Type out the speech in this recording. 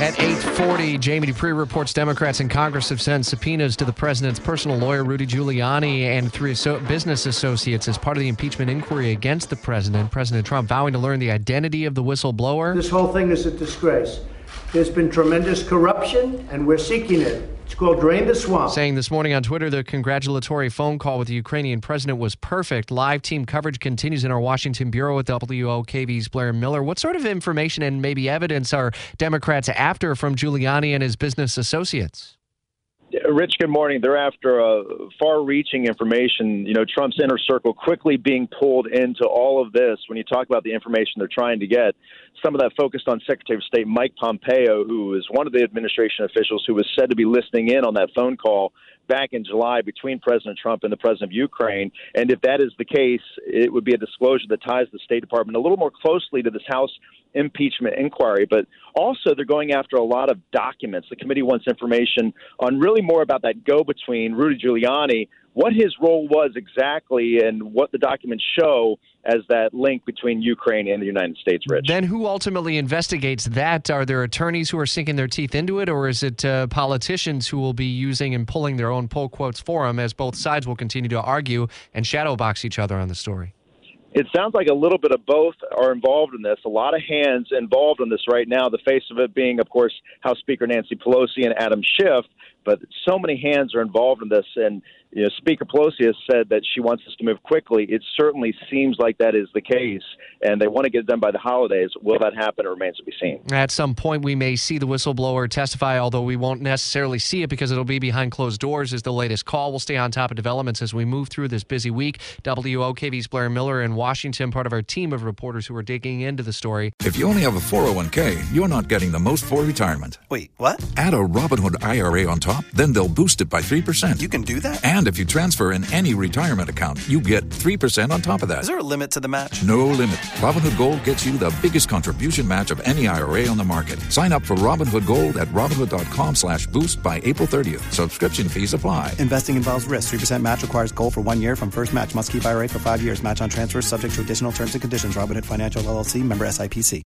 At 8:40, Jamie Dupree reports Democrats in Congress have sent subpoenas to the president's personal lawyer Rudy Giuliani and three so- business associates as part of the impeachment inquiry against the president. President Trump vowing to learn the identity of the whistleblower. This whole thing is a disgrace. There's been tremendous corruption, and we're seeking it. It's called Drain the Swamp. Saying this morning on Twitter the congratulatory phone call with the Ukrainian president was perfect. Live team coverage continues in our Washington bureau with WOKV's Blair Miller. What sort of information and maybe evidence are Democrats after from Giuliani and his business associates? Rich, good morning. They're after uh, far-reaching information. You know, Trump's inner circle quickly being pulled into all of this. When you talk about the information they're trying to get, some of that focused on Secretary of State Mike Pompeo, who is one of the administration officials who was said to be listening in on that phone call back in July between President Trump and the president of Ukraine. And if that is the case, it would be a disclosure that ties the State Department a little more closely to this House impeachment inquiry. But also, they're going after a lot of documents. The committee wants information on really more about that go between Rudy Giuliani what his role was exactly and what the documents show as that link between Ukraine and the United States, Rich. Then who ultimately investigates that? Are there attorneys who are sinking their teeth into it, or is it uh, politicians who will be using and pulling their own pull quotes for them as both sides will continue to argue and shadowbox each other on the story? It sounds like a little bit of both are involved in this. A lot of hands involved in this right now. The face of it being, of course, House Speaker Nancy Pelosi and Adam Schiff. But so many hands are involved in this, and you know, Speaker Pelosi has said that she wants us to move quickly. It certainly seems like that is the case, and they want to get it done by the holidays. Will that happen? It remains to be seen. At some point, we may see the whistleblower testify, although we won't necessarily see it because it'll be behind closed doors. Is the latest call. We'll stay on top of developments as we move through this busy week. WOKV's Blair Miller in Washington, part of our team of reporters who are digging into the story. If you only have a 401k, you're not getting the most for retirement. Wait, what? Add a Robinhood IRA on top, then they'll boost it by 3%. You can do that? And if you transfer in any retirement account, you get 3% on top of that. Is there a limit to the match? No limit. Robinhood Gold gets you the biggest contribution match of any IRA on the market. Sign up for Robinhood Gold at Robinhood.com slash boost by April 30th. Subscription fees apply. Investing involves risk. 3% match requires gold for one year from first match. Must keep IRA for five years. Match on transfers subject to additional terms and conditions. Robinhood Financial LLC member SIPC.